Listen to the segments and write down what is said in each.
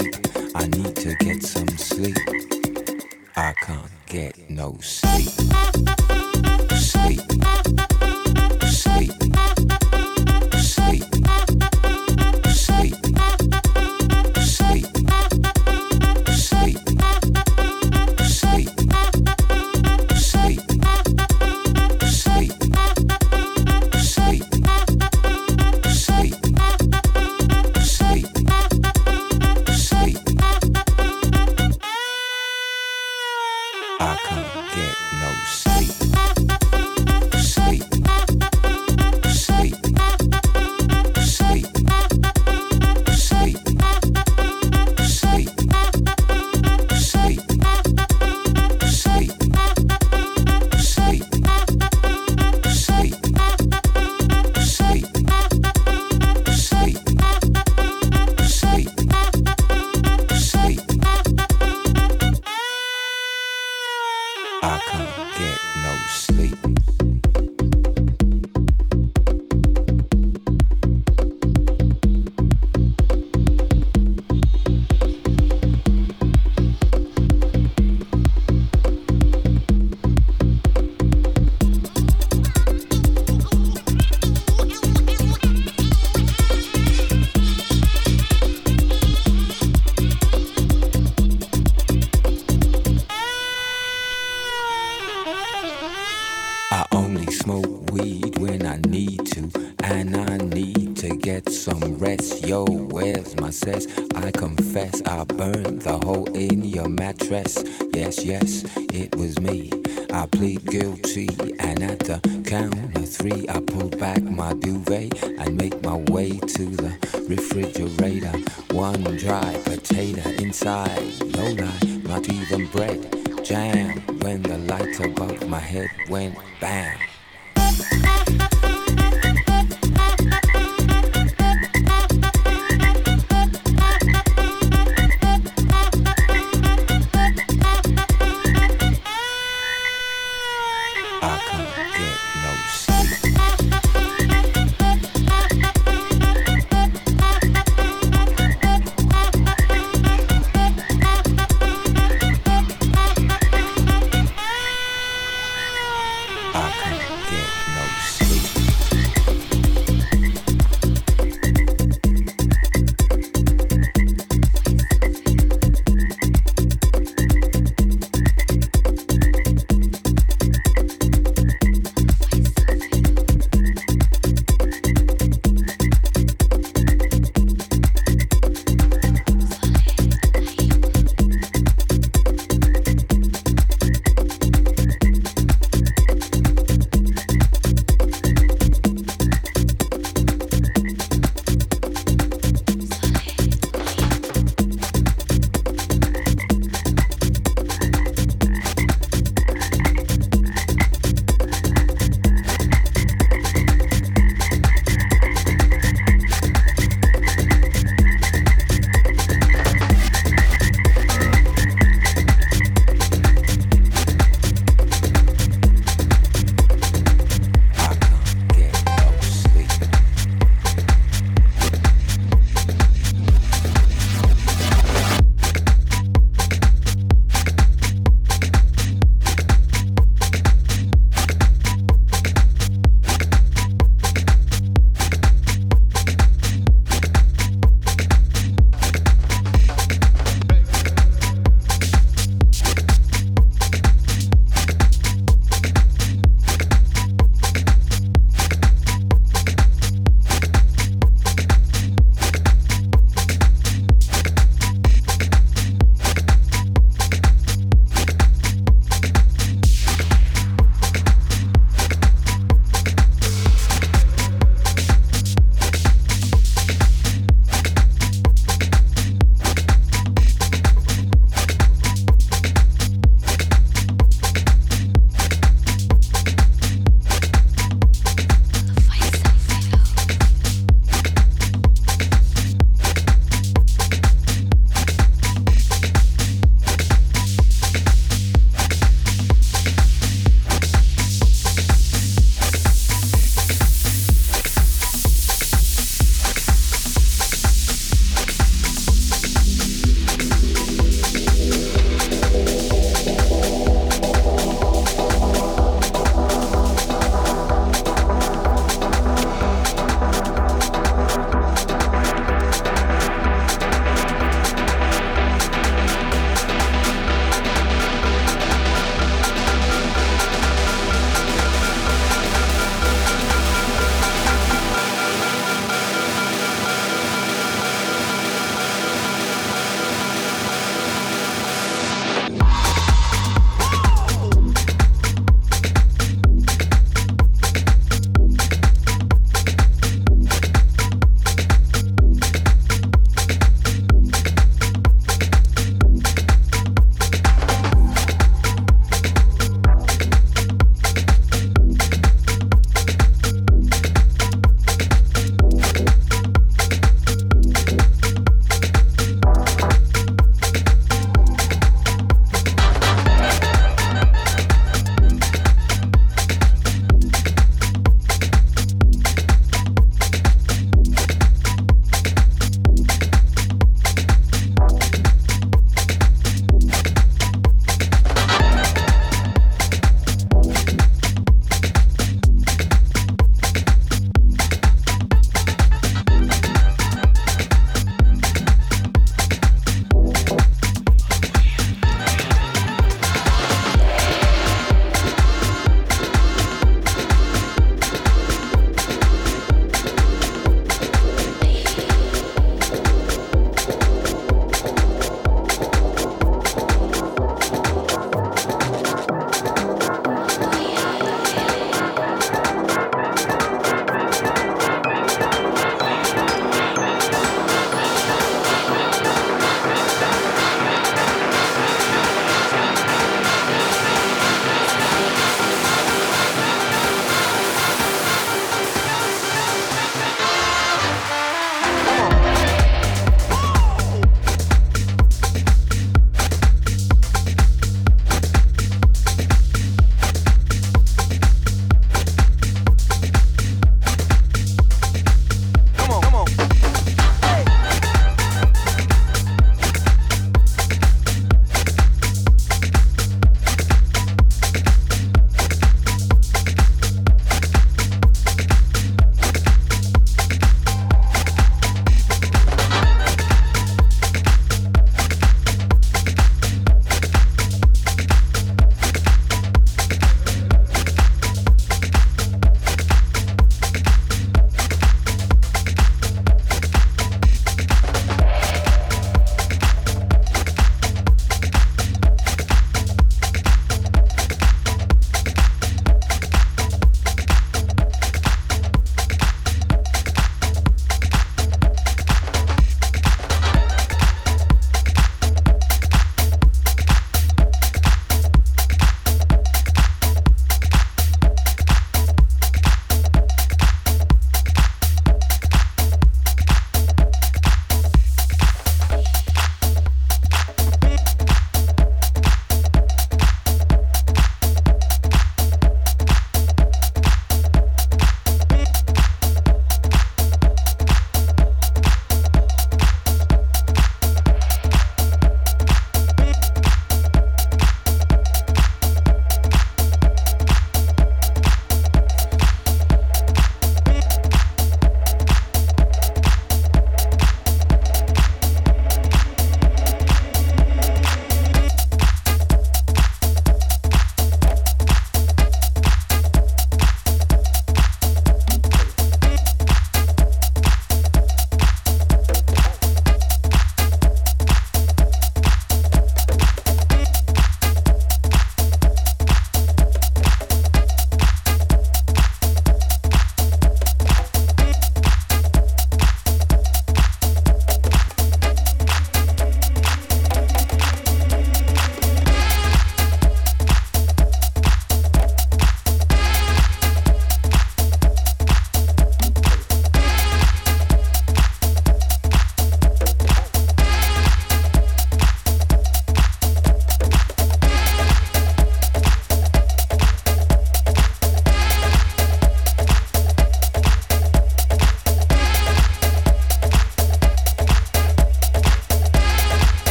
creep. I need to get some sleep. I can't get no sleep.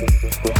Gracias.